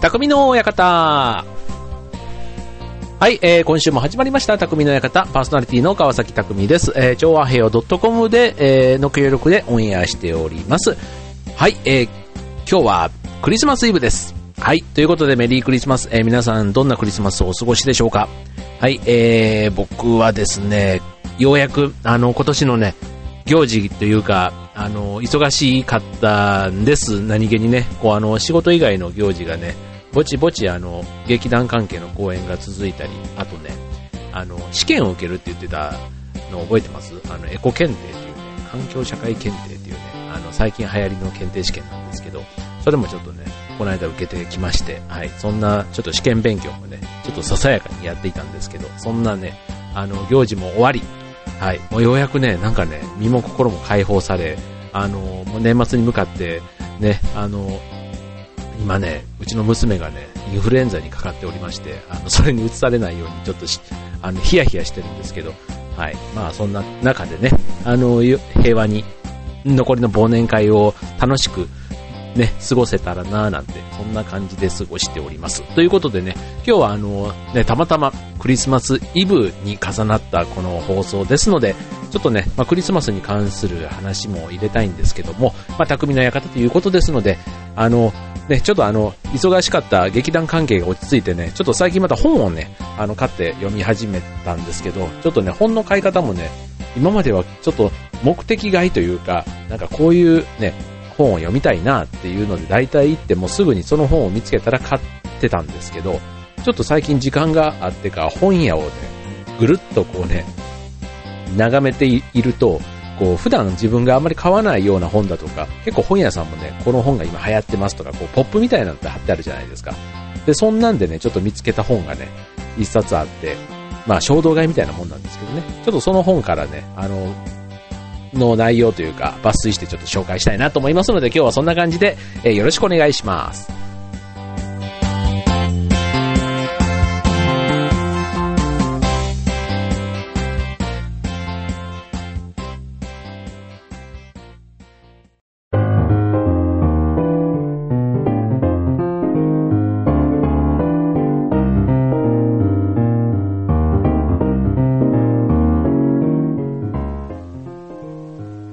匠の館。はい、えー、今週も始まりました、匠の館、パーソナリティの川崎匠です。えー、調和平洋 .com で、えー、の協力でオンエアしております。はい、えー、今日はクリスマスイブです。はい、ということでメリークリスマス、えー、皆さんどんなクリスマスをお過ごしでしょうかはい、えー、僕はですね、ようやく、あの、今年のね、行事というか、あの、忙しかったんです。何気にね、こう、あの、仕事以外の行事がね、ぼちぼちあの、劇団関係の公演が続いたり、あとね、あの、試験を受けるって言ってたの覚えてます？あの、エコ検定っていうね、環境社会検定っていうね、あの、最近流行りの検定試験なんですけど、それもちょっとね、この間受けてきまして、はい、そんなちょっと試験勉強もね、ちょっとささやかにやっていたんですけど、そんなね、あの、行事も終わり、はい、もうようやくね、なんかね、身も心も解放され、あの、もう年末に向かって、ね、あの、今ね、うちの娘がね、インフルエンザにかかっておりまして、あの、それに移されないようにちょっとあの、ヒヤヒヤしてるんですけど、はい。まあ、そんな中でね、あの、平和に、残りの忘年会を楽しく、ね、過ごせたらなぁなんて、そんな感じで過ごしております。ということでね、今日はあの、ね、たまたまクリスマスイブに重なったこの放送ですので、ちょっとね、まあ、クリスマスに関する話も入れたいんですけども、まあ、匠の館ということですので、あの、ね、ちょっとあの、忙しかった劇団関係が落ち着いてね、ちょっと最近また本をね、あの、買って読み始めたんですけど、ちょっとね、本の買い方もね、今まではちょっと目的外というか、なんかこういうね、本を読みたいなっていうので、大体行ってもすぐにその本を見つけたら買ってたんですけど、ちょっと最近時間があってか、本屋をね、ぐるっとこうね、眺めていると、こう、普段自分があんまり買わないような本だとか、結構本屋さんもね、この本が今流行ってますとか、こう、ポップみたいなのって貼ってあるじゃないですか。で、そんなんでね、ちょっと見つけた本がね、一冊あって、まあ、衝動買いみたいなもんなんですけどね、ちょっとその本からね、あの、の内容というか、抜粋してちょっと紹介したいなと思いますので、今日はそんな感じで、え、よろしくお願いします。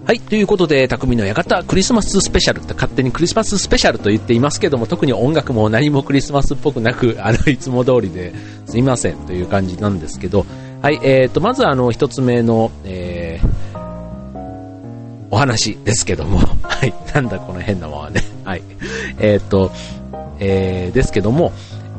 はい、ということで、匠の館クリスマススペシャル。って勝手にクリスマススペシャルと言っていますけども、特に音楽も何もクリスマスっぽくなく、あの、いつも通りですいませんという感じなんですけど、はい、えーと、まずあの、一つ目の、えー、お話ですけども、はい、なんだこの変なものはね、はい、えーと、えー、ですけども、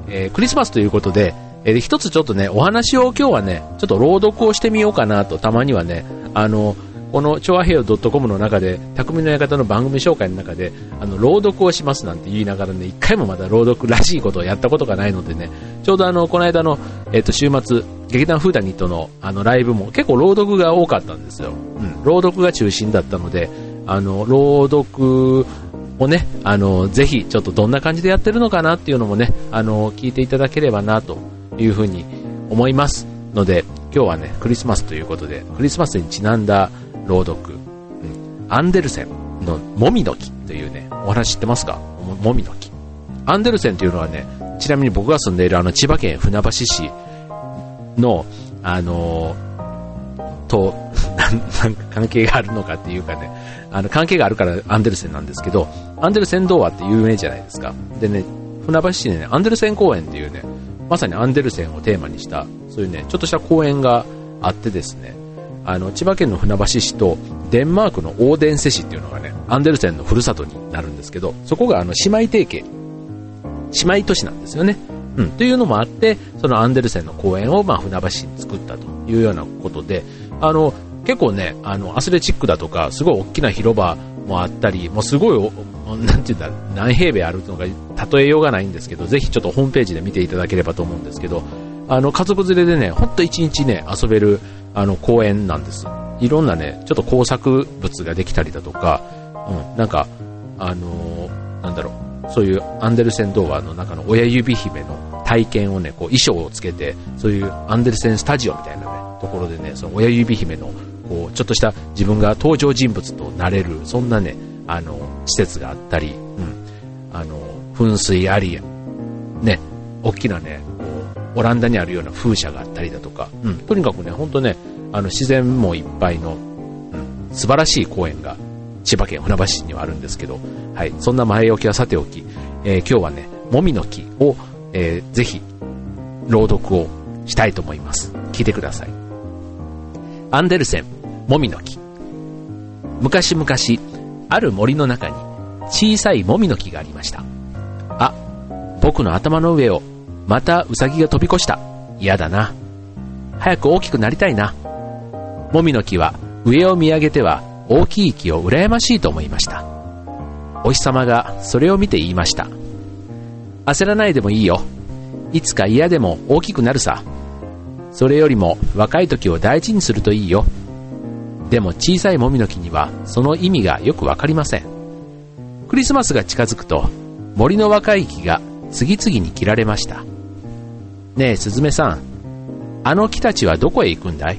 えー、クリスマスということで、えー、一つちょっとね、お話を今日はね、ちょっと朗読をしてみようかなと、たまにはね、あの、この調和平洋 .com の中で、匠の館の番組紹介の中で、あの、朗読をしますなんて言いながらね、一回もまだ朗読らしいことをやったことがないのでね、ちょうどあの、この間の、えっ、と、週末、劇団フーダニットのあの、ライブも結構朗読が多かったんですよ。うん、朗読が中心だったので、あの、朗読をね、あの、ぜひ、ちょっとどんな感じでやってるのかなっていうのもね、あの、聞いていただければな、というふうに思いますので、今日はね、クリスマスということで、クリスマスにちなんだ、朗読、うん、アンデルセンのもみの木というね、お話知ってますか？もみの木。アンデルセンというのはね、ちなみに僕が住んでいるあの千葉県船橋市の、あのー、と、なんか関係があるのかっていうかね、あの関係があるからアンデルセンなんですけど、アンデルセン童話って有名じゃないですか。でね、船橋市でね、アンデルセン公園っていうね、まさにアンデルセンをテーマにした、そういうね、ちょっとした公園があってですね、あの、千葉県の船橋市とデンマークのオーデンセ市っていうのがね、アンデルセンのふるさとになるんですけど、そこがあの姉妹提携、姉妹都市なんですよね。うん、というのもあって、そのアンデルセンの公園をまあ船橋市に作ったというようなことで、あの、結構ね、あの、アスレチックだとか、すごい大きな広場もあったり、もうすごい、なんていうんだ、何平米あるのか例えようがないんですけど、ぜひちょっとホームページで見ていただければと思うんですけど、あの、家族連れでね、ほんと一日ね、遊べる、あの、公園なんです。いろんなね、ちょっと工作物ができたりだとか、うん、なんか、あのー、なんだろう、そういうアンデルセン童話の中の親指姫の体験をね、こう衣装をつけて、そういうアンデルセンスタジオみたいなね、ところでね、その親指姫の、こう、ちょっとした自分が登場人物となれる、そんなね、あの、施設があったり、うん、あの、噴水あり、ね、大きなね、オランダにあるような風車があったりだとか、うん、とにかくね、ほんとね、あの、自然もいっぱいの、うん、素晴らしい公園が、千葉県船橋市にはあるんですけど、はい、そんな前置きはさておき、えー、今日はね、もみの木を、えー、ぜひ、朗読をしたいと思います。聞いてください。アンデルセン、もみの木。昔々、ある森の中に小さいもみの木がありました。あ、僕の頭の上をまたウサギが飛び越した。嫌だな。早く大きくなりたいな。もみの木は上を見上げては大きい木を羨ましいと思いました。お日様がそれを見て言いました。焦らないでもいいよ。いつか嫌でも大きくなるさ。それよりも若い時を大事にするといいよ。でも小さいもみの木にはその意味がよくわかりません。クリスマスが近づくと森の若い木が次々に切られました。ねえ、スズメさん。あの木たちはどこへ行くんだい？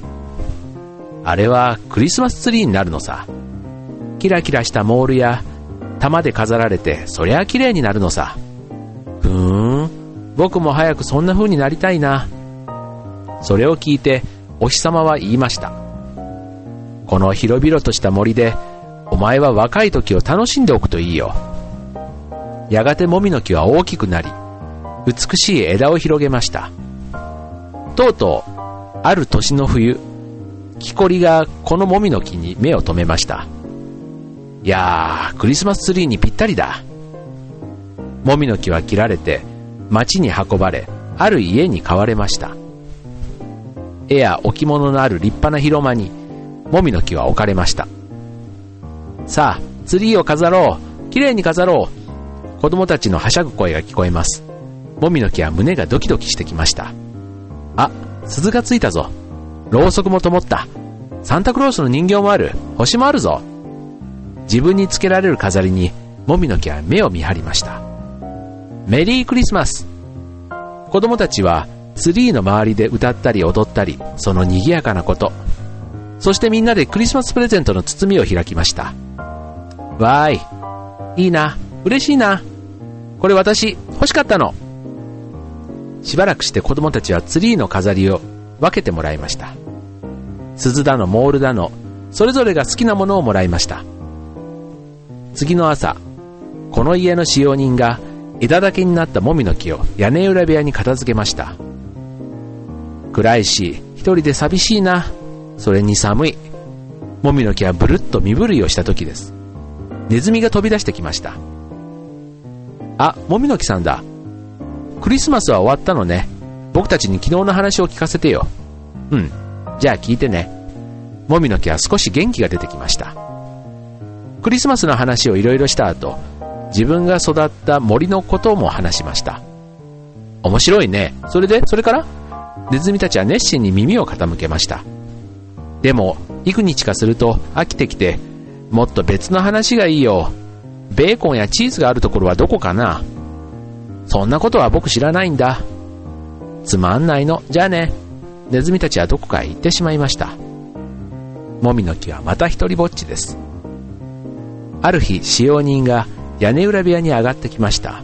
あれはクリスマスツリーになるのさ。キラキラしたモールや玉で飾られてそりゃ綺麗になるのさ。ふーん。僕も早くそんな風になりたいな。それを聞いてお日様は言いました。この広々とした森で、お前は若い時を楽しんでおくといいよ。やがてもみの木は大きくなり、美しい枝を広げました。とうとう、ある年の冬、木こりがこのもみの木に目を留めました。いやー、クリスマスツリーにぴったりだ。もみの木は切られて、町に運ばれ、ある家に買われました。絵や置物のある立派な広間に、もみの木は置かれました。さあ、ツリーを飾ろう綺麗に飾ろう子供たちのはしゃぐ声が聞こえます。もみの木は胸がドキドキしてきました。あ、鈴がついたぞ。ろうそくも灯った。サンタクロースの人形もある。星もあるぞ。自分につけられる飾りに、もみの木は目を見張りました。メリークリスマス子供たちはツリーの周りで歌ったり踊ったり、その賑やかなこと、そしてみんなでクリスマスプレゼントの包みを開きました。わーい。いいな。嬉しいな。これ私、欲しかったの。しばらくして子供たちはツリーの飾りを分けてもらいました。鈴だの、モールだの、それぞれが好きなものをもらいました。次の朝、この家の使用人が枝だけになったもみの木を屋根裏部屋に片付けました。暗いし、一人で寂しいな。それに寒い。もみの木はブルッと身震いをした時です。ネズミが飛び出してきました。あ、もみの木さんだ。クリスマスは終わったのね。僕たちに昨日の話を聞かせてよ。うん。じゃあ聞いてね。もみの木は少し元気が出てきました。クリスマスの話をいろいろした後、自分が育った森のことも話しました。面白いね。それで、それから？ネズミたちは熱心に耳を傾けました。でも、幾日かすると飽きてきて、もっと別の話がいいよ。ベーコンやチーズがあるところはどこかな？そんなことは僕知らないんだ。つまんないの。じゃあね。ネズミたちはどこかへ行ってしまいました。もみの木はまた一人ぼっちです。ある日、使用人が屋根裏部屋に上がってきました。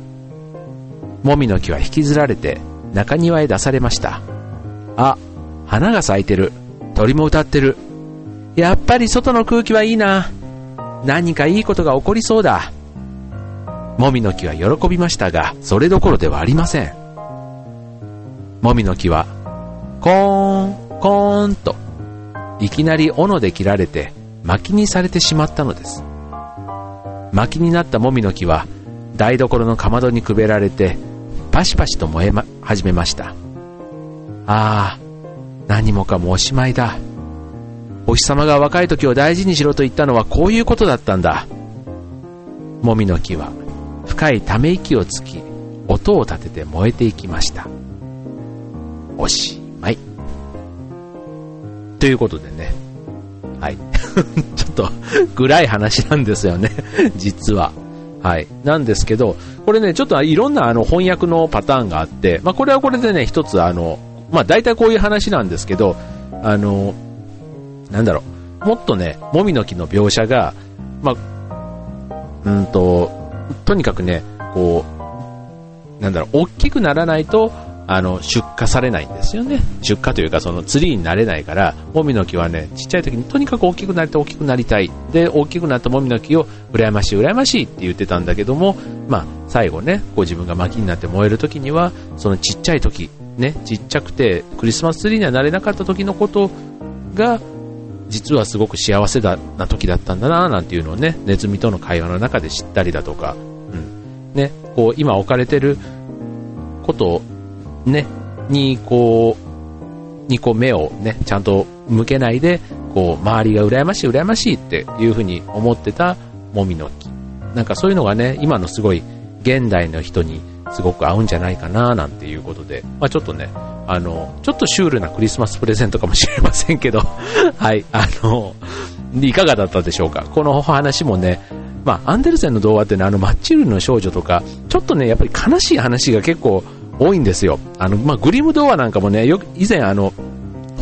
もみの木は引きずられて中庭へ出されました。あ、花が咲いてる。鳥も歌ってる。やっぱり外の空気はいいな。何かいいことが起こりそうだ。もみの木は喜びましたが、それどころではありません。もみの木は、コーン、コーンと、いきなり斧で切られて、薪にされてしまったのです。薪になったもみの木は、台所のかまどにくべられて、パシパシと燃えま、始めました。ああ、何もかもおしまいだ。お日様が若い時を大事にしろと言ったのはこういうことだったんだ。もみの木は深いため息をつき、音を立てて燃えていきました。おしまい。ということでね。はい。ちょっと暗い話なんですよね。実は。はい。なんですけど、これね、ちょっといろんなあの翻訳のパターンがあって、まあこれはこれでね、一つあの、まあ大体こういう話なんですけど、あの、なんだろう、もっとね、もみの木の描写が、まあ、うんと、とにかくね、こう、なんだろう、大きくならないと、あの、出荷されないんですよね。出荷というか、そのツリーになれないから、もみの木はね、ちっちゃい時にとにかく大きくなりたい、大きくなりたい。で、大きくなったもみの木を、羨ましい、羨ましいって言ってたんだけども、まあ、最後ね、こう自分が薪になって燃える時には、そのちっちゃい時、ね、ちっちゃくて、クリスマスツリーにはなれなかった時のことが、実はすごく幸せだな時だったんだな、なんていうのをね、ネズミとの会話の中で知ったりだとか、うん。ね、こう、今置かれてることをね、にこう、にこう目をね、ちゃんと向けないで、こう、周りが羨ましい羨ましいっていうふうに思ってたもみの木。なんかそういうのがね、今のすごい現代の人にすごく合うんじゃないかななんていうことで、まあちょっとね、あの、ちょっとシュールなクリスマスプレゼントかもしれませんけど、はい、あの、いかがだったでしょうか？この話もね、まあ、アンデルセンの童話ってね、あの、マッチルの少女とか、ちょっとね、やっぱり悲しい話が結構多いんですよ。あの、まあ、グリム童話なんかもね、よく、以前あの、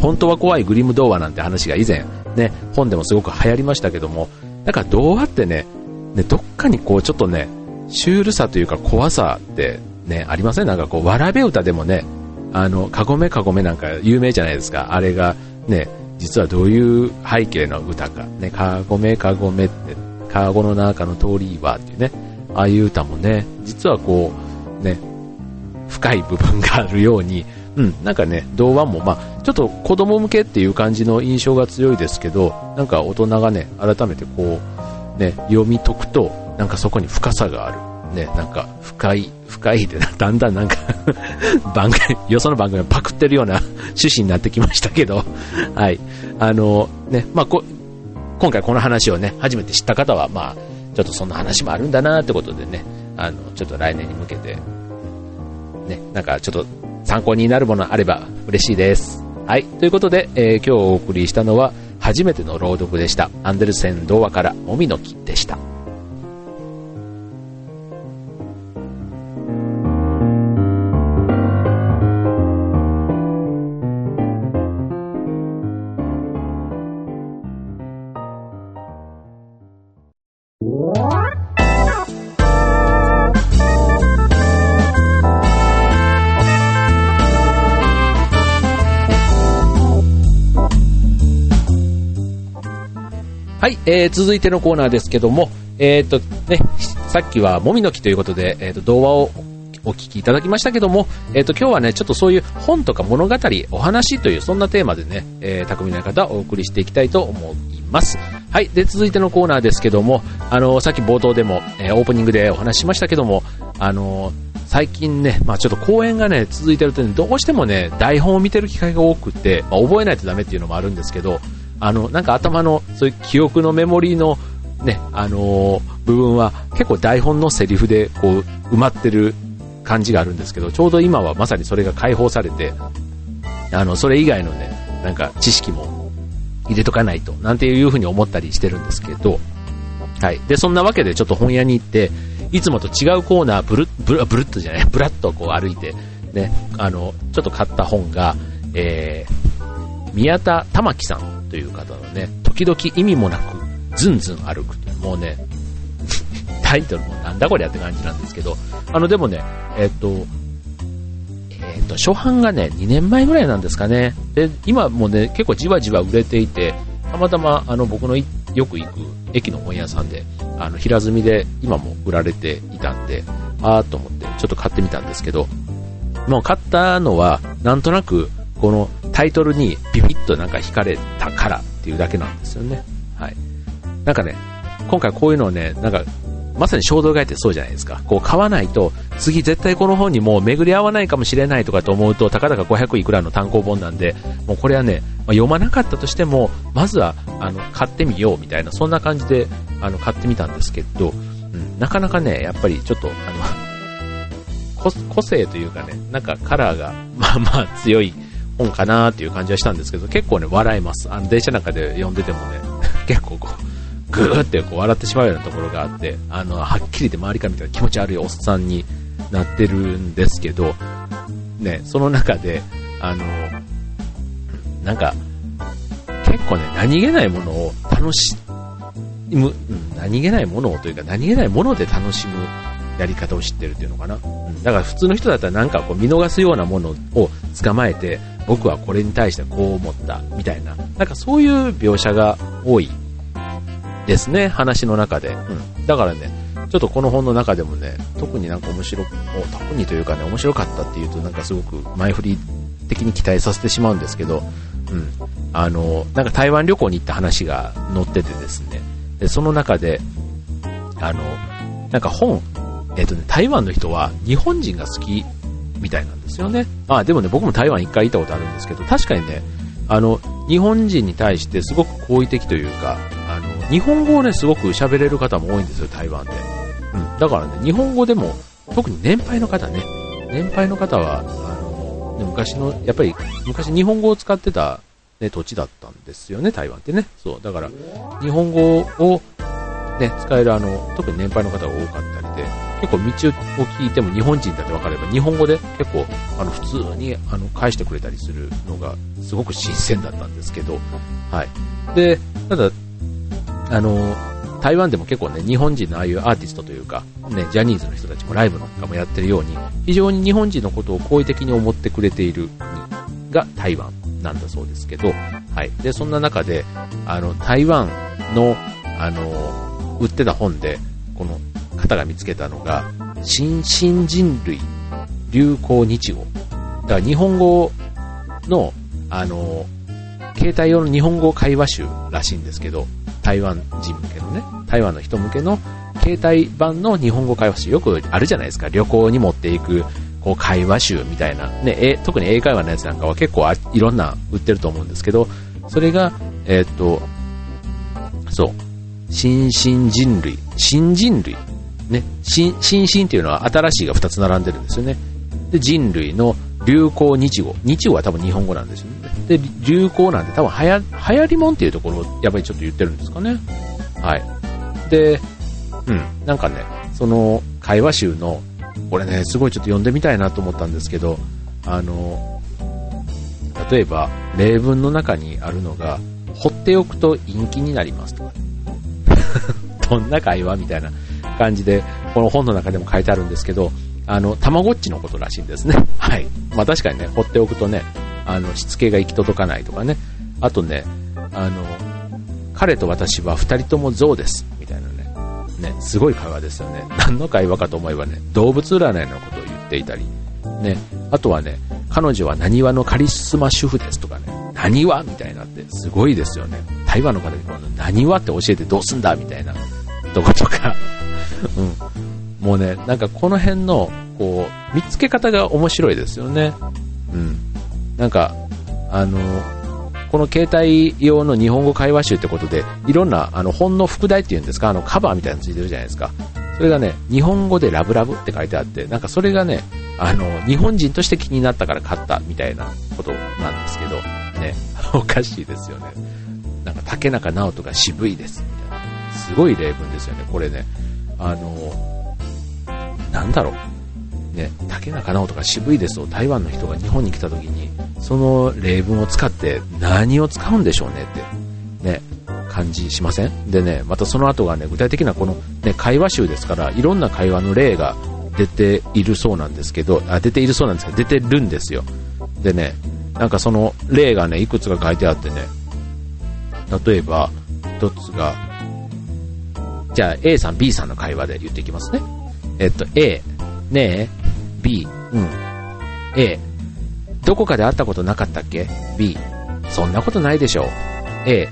本当は怖いグリム童話なんて話が以前、ね、本でもすごく流行りましたけども、だから童話ってね、ね、どっかにこう、ちょっとね、シュールさというか怖さってね、ありません？なんかこう、わらべ歌でもね、あの、かごめかごめなんか有名じゃないですか。あれが、ね、実はどういう背景の歌か。ね、かごめかごめって、かごの中の通りはっていうね、ああいう歌もね、実はこう、ね、深い部分があるように、うん、なんかね、童話も、まあ、ちょっと子供向けっていう感じの印象が強いですけど、なんか大人がね、改めてこう、ね、読み解くと、なんかそこに深さがある。ね、なんか深い、深いで、だんだんなんか 番組、よその番組をパクってるような 趣旨になってきましたけど、はい。あの、ね、まあ、こ、今回この話をね、初めて知った方は、まあ、ちょっとそんな話もあるんだなってことでね、あの、ちょっと来年に向けて、ね、なんかちょっと参考になるものあれば嬉しいです。はい。ということで、えー、今日お送りしたのは、初めての朗読でした。アンデルセン童話から、もみの木でした。はい、えー、続いてのコーナーですけども、えー、っとね、さっきはもみの木ということで、えー、っと動画をお聞きいただきましたけども、えっ、と、今日はね、ちょっとそういう本とか物語、お話という、そんなテーマでね、えー、匠の方をお送りしていきたいと思います。はい。で、続いてのコーナーですけども、あの、さっき冒頭でも、えー、オープニングでお話ししましたけども、あの、最近ね、まあちょっと講演がね、続いてるとね、どうしてもね、台本を見てる機会が多くて、まあ、覚えないとダメっていうのもあるんですけど、あの、なんか頭の、そういう記憶のメモリーのね、あのー、部分は結構台本のセリフでこう埋まってる感じがあるんですけど、ちょうど今はまさにそれが解放されて、あの、それ以外のね、なんか知識も入れとかないと、なんていうふうに思ったりしてるんですけど、はい。で、そんなわけでちょっと本屋に行って、いつもと違うコーナー、ブルッ、ブルブルッとじゃない、ブラッとこう歩いて、ね、あの、ちょっと買った本が、えー、宮田玉樹さんという方のね、時々意味もなく、ずんずん歩くという、もうね、タイトルもなんだこりゃって感じなんですけど、あの、でもね、えっと、えっと、初版がね、2年前ぐらいなんですかね。で、今もね、結構じわじわ売れていて、たまたま、あの、僕のよく行く駅の本屋さんで、あの、平積みで今も売られていたんで、あーと思って、ちょっと買ってみたんですけど、もう買ったのは、なんとなく、このタイトルにビビッとなんか惹かれたからっていうだけなんですよね。はい。なんかね、今回こういうのをね、なんか、まさに衝動買いってそうじゃないですか。こう買わないと、次絶対この本にもう巡り合わないかもしれないとかと思うと、たかだか500いくらの単行本なんで、もうこれはね、まあ、読まなかったとしても、まずは、あの、買ってみようみたいな、そんな感じで、あの、買ってみたんですけど、うん、なかなかね、やっぱりちょっと、あの、個性というかね、なんかカラーが、まあまあ強い本かなっていう感じはしたんですけど、結構ね、笑います。あの、電車なんかで読んでてもね、結構こう、ぐーってこう笑ってしまうようなところがあって、あの、はっきりで周りから見たら気持ち悪いおっさんになってるんですけど、ね、その中で、あの、なんか、結構ね、何気ないものを楽しむ、何気ないものをというか、何気ないもので楽しむやり方を知ってるっていうのかな。うん、だから普通の人だったらなんかこう見逃すようなものを捕まえて、僕はこれに対してこう思ったみたいな、なんかそういう描写が多いですね、話の中で。うん。だからね、ちょっとこの本の中でもね、特になんか面白、特にというかね、面白かったっていうとなんかすごく前振り的に期待させてしまうんですけど、うん。あの、なんか台湾旅行に行った話が載っててですね、でその中で、あの、なんか本、えっ、とね、台湾の人は日本人が好きみたいなんですよね。あ、でもね、僕も台湾一回行ったことあるんですけど、確かにね、あの、日本人に対してすごく好意的というか、あの、日本語をね、すごく喋れる方も多いんですよ、台湾で。うん。だからね、日本語でも、特に年配の方ね、年配の方は、あの、ね、昔の、やっぱり、昔日本語を使ってた、ね、土地だったんですよね、台湾ってね。そう。だから、日本語を、ね、使えるあの、特に年配の方が多かったりで、結構道を聞いても日本人だって分かれば、日本語で結構、あの、普通に、あの、返してくれたりするのが、すごく新鮮だったんですけど、はい。で、ただ、あの、台湾でも結構ね、日本人のああいうアーティストというか、ね、ジャニーズの人たちもライブなんかもやってるように、非常に日本人のことを好意的に思ってくれている国が台湾なんだそうですけど、はい。で、そんな中で、あの、台湾の、あの、売ってた本で、この方が見つけたのが、新進人類流行日語。だから日本語の、あの、携帯用の日本語会話集らしいんですけど、台湾人向けのね、台湾の人向けの携帯版の日本語会話集よくあるじゃないですか。旅行に持っていく、こう会話集みたいな。ね、え、特に英会話のやつなんかは結構いろんな売ってると思うんですけど、それが、えー、っと、そう、新進人類、新人類、ね、新、新進っていうのは新しいが2つ並んでるんですよね。で、人類の流行日語。日語は多分日本語なんですよね。で、流行なんて多分はや、流行りもんっていうところをやっぱりちょっと言ってるんですかね。はい。で、うん、なんかね、その会話集の、これね、すごいちょっと読んでみたいなと思ったんですけど、あの、例えば、例文の中にあるのが、放っておくと陰気になりますとか、どんな会話みたいな感じで、この本の中でも書いてあるんですけど、あの、たまごっちのことらしいんですね。はい。まあ確かにね、放っておくとね、あの、しつけが行き届かないとかね。あとね、あの、彼と私は二人とも象です。みたいなね。ね、すごい会話ですよね。何の会話かと思えばね、動物占いのことを言っていたり。ね、あとはね、彼女は何話のカリスマ主婦ですとかね、何話みたいになって、すごいですよね。台湾の方に何話って教えてどうすんだみたいなとことか、うん。もうね、なんかこの辺の、こう、見つけ方が面白いですよね。うん。なんか、あの、この携帯用の日本語会話集ってことで、いろんな、あの、本の副題っていうんですか、あの、カバーみたいなのついてるじゃないですか。それがね、日本語でラブラブって書いてあって、なんかそれがね、あの、日本人として気になったから買ったみたいなことなんですけど、ね、おかしいですよね。なんか竹中直人が渋いです、みたいな。すごい例文ですよね、これね。あの、なんだろう。ね、竹中直とか渋いですと台湾の人が日本に来た時に、その例文を使って何を使うんでしょうねって、ね、感じしません？でね、またその後がね、具体的なこのね、会話集ですから、いろんな会話の例が出ているそうなんですけど、あ、出ているそうなんですけど、出てるんですよ。でね、なんかその例がね、いくつか書いてあってね、例えば、一つが、じゃあ A さん B さんの会話で言っていきますね。えっと、A、ねえ、B、うん。A、どこかで会ったことなかったっけ ?B、そんなことないでしょう。A、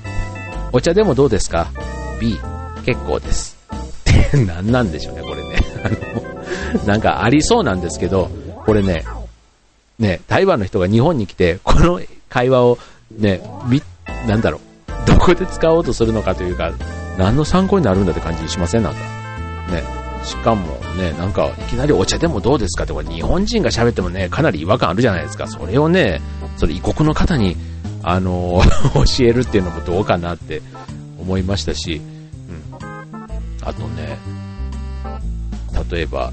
お茶でもどうですか ?B、結構です。っ て何なんでしょうね、これね。あの、なんかありそうなんですけど、これね、ね、台湾の人が日本に来て、この会話をね、み、なんだろう、どこで使おうとするのかというか、何の参考になるんだって感じしません？なんか。ね。しかもね、なんか、いきなりお茶でもどうですかって、これ日本人が喋ってもね、かなり違和感あるじゃないですか。それをね、それ異国の方に、あの 教えるっていうのもどうかなって思いましたし、うん。あとね、例えば、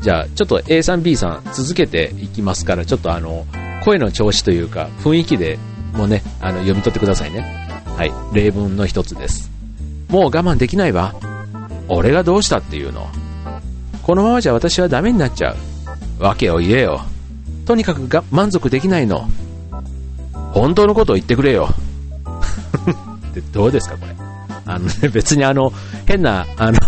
じゃあ、ちょっと A さん B さん続けていきますから、ちょっとあの、声の調子というか、雰囲気でもね、あの、読み取ってくださいね。はい、例文の一つです。もう我慢できないわ。俺がどうしたっていうのこのままじゃ私はダメになっちゃう。わけを言えよ。とにかくが満足できないの。本当のことを言ってくれよ。ってどうですか、これ。あのね、別にあの、変な、あの、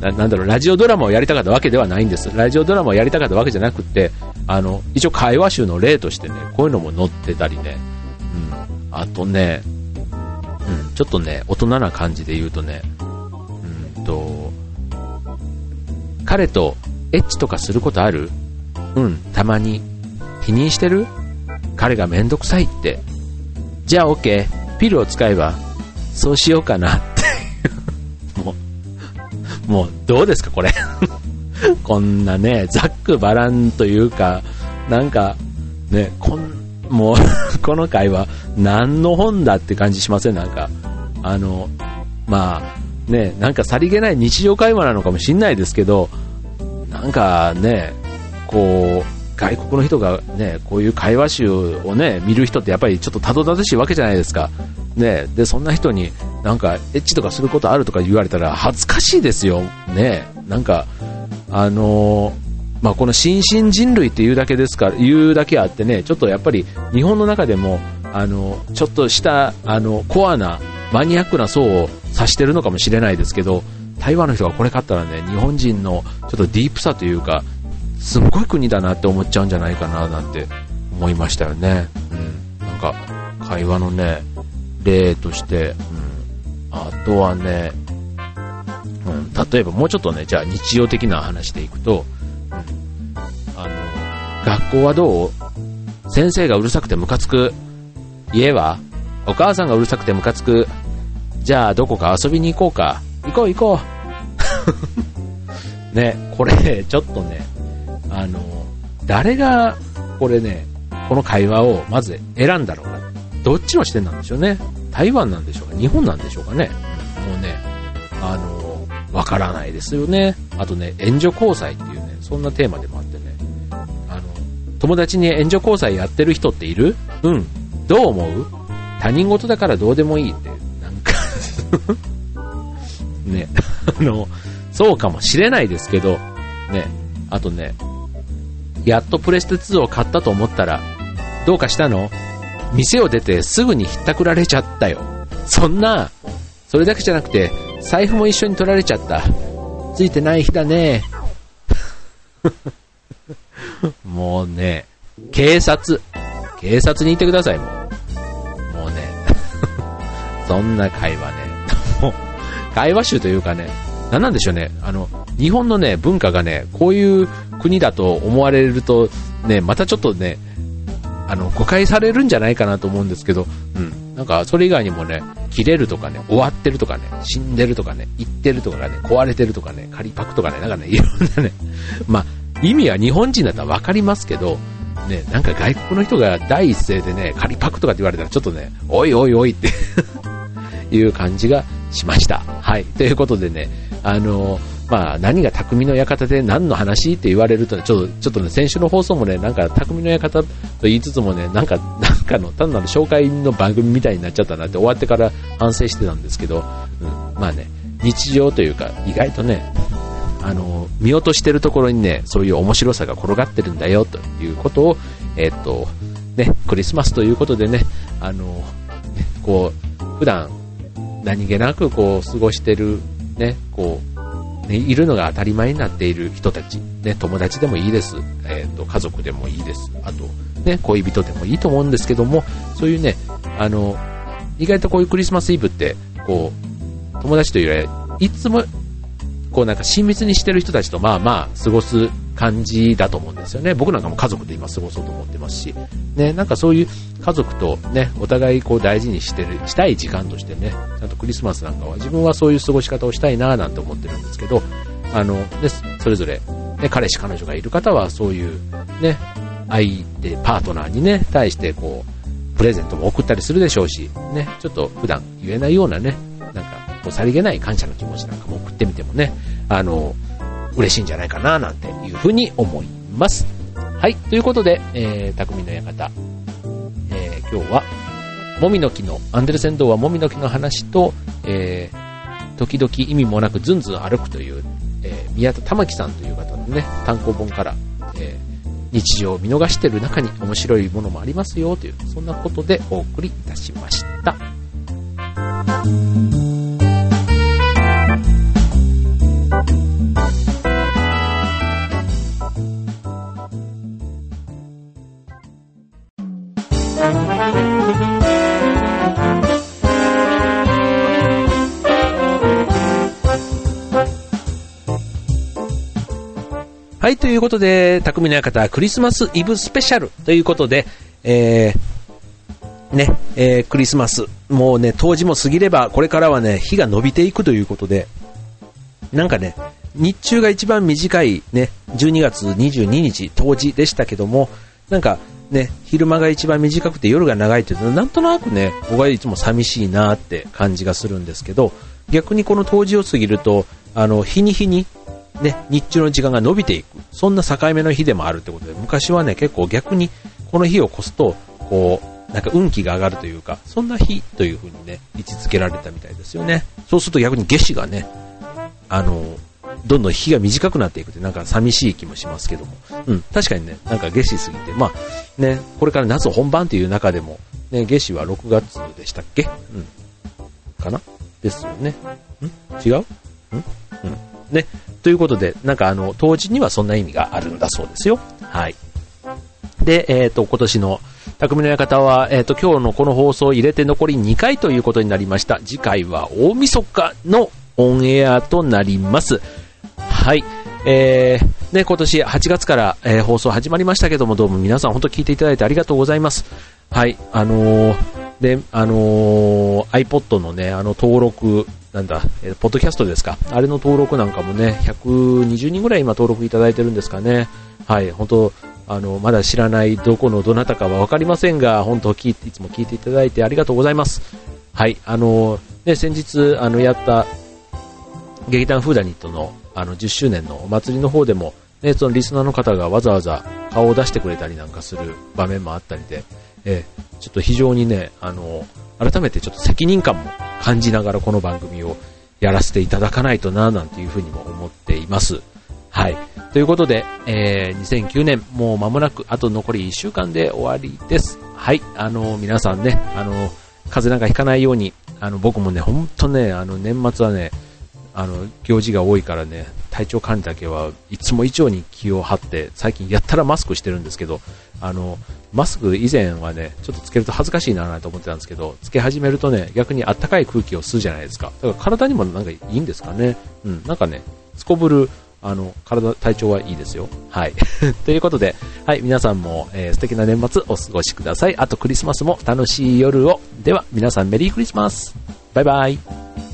ななんだろう、ラジオドラマをやりたかったわけではないんです。ラジオドラマをやりたかったわけじゃなくて、あの、一応会話集の例としてね、こういうのも載ってたりね、うん。あとね、ちょっとね、大人な感じで言うとね、うんと、彼とエッチとかすることある？うん、たまに。否認してる？彼がめんどくさいって。じゃあ OK。ピルを使えば、そうしようかなって もう、もうどうですかこれ？こんなね、ざっくばらんというか、なんか、ね、こん、もう この回は何の本だって感じしません？なんか、あの、まあ、ね、なんかさりげない日常会話なのかもしんないですけど、なんかね、こう、外国の人がね、こういう会話集をね、見る人ってやっぱりちょっとたどたどしいわけじゃないですか。ね、で、そんな人になんかエッチとかすることあるとか言われたら恥ずかしいですよ。ね、なんか、あのー、まあ、この新進人類っていうだけですから、言うだけあってね、ちょっとやっぱり日本の中でも、あの、ちょっとした、あの、コアな、マニアックな層を指してるのかもしれないですけど、台湾の人がこれ買ったらね、日本人のちょっとディープさというか、すごい国だなって思っちゃうんじゃないかななんて思いましたよね。うん。なんか、会話のね、例として、うん。あとはね、うん、例えばもうちょっとね、じゃあ日常的な話でいくと、うん、あの、学校はどう？先生がうるさくてムカつく？家はお母さんがうるさくてムカつく。じゃあどこか遊びに行こうか。行こう行こう。ね、これ、ちょっとね、あの、誰が、これね、この会話をまず選んだろうか。どっちの視点なんでしょうね。台湾なんでしょうか日本なんでしょうかね。もうね、あの、わからないですよね。あとね、援助交際っていうね、そんなテーマでもあってね。あの、友達に援助交際やってる人っている？うん。どう思う？他人事だからどうでもいいって、なんか ね、あの、そうかもしれないですけど、ね、あとね、やっとプレステ2を買ったと思ったら、どうかしたの？店を出てすぐにひったくられちゃったよ。そんな、それだけじゃなくて、財布も一緒に取られちゃった。ついてない日だね。もうね、警察。警察に行ってください、もう。そんな会話ね。もう、会話集というかね、何なんでしょうね。あの、日本のね、文化がね、こういう国だと思われると、ね、またちょっとね、あの、誤解されるんじゃないかなと思うんですけど、うん。なんか、それ以外にもね、切れるとかね、終わってるとかね、死んでるとかね、行ってるとかね、壊れてるとかね、仮パクとかね、なんかね、いろんなね、まあ、意味は日本人だったらわかりますけど、ね、なんか外国の人が第一声でね、仮パクとかって言われたらちょっとね、おいおいおいっていう感じがしました。はい。ということでね、あのまあ、何が匠の館で何の話って言われると、ちょっと、ちょっとね、先週の放送もね、なんか匠の館と言いつつもね、なんか、なんかの単なる紹介の番組みたいになっちゃったなって終わってから反省してたんですけど、うん、まあね、日常というか、意外とね、あの、見落としてるところにね、そういう面白さが転がってるんだよ、ということを、えっ、と、ね、クリスマスということでね、あの、ね、こう、普段、何気なくこう、過ごしてる、ね、こう、ね、いるのが当たり前になっている人たち、ね、友達でもいいです、えーと、家族でもいいです、あと、ね、恋人でもいいと思うんですけども、そういうね、あの、意外とこういうクリスマスイブって、こう、友達というよりいつも、こうなんか親密にしてる人たちとまあまあ過ごす感じだと思うんですよね。僕なんかも家族で今過ごそうと思ってますし、ね、なんかそういう家族とね、お互いこう大事にしてる、したい時間としてね、ちゃんとクリスマスなんかは自分はそういう過ごし方をしたいななんて思ってるんですけど、あの、で、それぞれ、ね、彼氏彼女がいる方はそういう、ね、相手、パートナーにね、対してこう、プレゼントも送ったりするでしょうし、ね、ちょっと普段言えないようなね、なんか、こうさりげない感謝の気持ちなんかも送ってみてもね、あの、嬉しいんじゃないかななんていうふうに思います。はい。ということで、えー、匠の館、えー、今日は、もみの木の、アンデルセンドはもみの木の話と、えー、時々意味もなくずんずん歩くという、えー、宮田玉樹さんという方のね、単行本から、えー、日常を見逃してる中に面白いものもありますよという、そんなことでお送りいたしました。ことで、匠の館クリスマスイブスペシャルということで、えー、ね、えー、クリスマス、もうね、当時も過ぎれば、これからはね、日が伸びていくということで、なんかね、日中が一番短いね、12月22日、当時でしたけども、なんかね、昼間が一番短くて夜が長いというのは、なんとなくね、僕はいつも寂しいなって感じがするんですけど、逆にこの冬至を過ぎると、あの、日に日にね、日中の時間が伸びていく。そんな境目の日でもあるってことで、昔はね、結構逆にこの日を越すと、こう、なんか運気が上がるというか、そんな日という風にね、位置づけられたみたいですよね。そうすると逆に夏至がね、あの、どんどん日が短くなっていくってなんか寂しい気もしますけども。うん、確かにね、なんか夏至過ぎて、まあね、これから夏本番という中でも、ね、夏至は6月でしたっけ？うん。かな？ですよね。ん？違う？うん？うん。ね。ということで、なんかあの、当時にはそんな意味があるんだそうですよ。はい。で、えっ、ー、と、今年の匠の館は、えっ、ー、と、今日のこの放送を入れて残り2回ということになりました。次回は大晦日のオンエアとなります。はい。えー、ね、今年8月から、えー、放送始まりましたけども、どうも皆さん本当聞いていただいてありがとうございます。はい。あのー、で、あのー、iPod のね、あの登録、なんだ、えー、ポッドキャストですか。あれの登録なんかもね、120人ぐらい今登録いただいてるんですかね。はい、本当あの、まだ知らないどこのどなたかはわかりませんが、本当聞いて、いつも聞いていただいてありがとうございます。はい、あの、ね、先日、あの、やった、劇団フーダニットの、あの、10周年のお祭りの方でも、ね、そのリスナーの方がわざわざ顔を出してくれたりなんかする場面もあったりで、え、ちょっと非常にね、あの、改めてちょっと責任感も感じながらこの番組をやらせていただかないとな、なんていうふうにも思っています。はい。ということで、えー、2009年、もう間もなく、あと残り1週間で終わりです。はい。あの、皆さんね、あの、風邪なんかひかないように、あの、僕もね、ほんとね、あの、年末はね、あの、行事が多いからね、体調管理だけはいつも以上に気を張って、最近やったらマスクしてるんですけど、あの、マスク以前はね、ちょっとつけると恥ずかしいなと思ってたんですけど、つけ始めるとね、逆にあったかい空気を吸うじゃないですか。だから体にもなんかいいんですかね。うん、なんかね、すこぶる、あの、体、体調はいいですよ。はい。ということで、はい、皆さんも、えー、素敵な年末お過ごしください。あとクリスマスも楽しい夜を。では、皆さんメリークリスマス。バイバイ。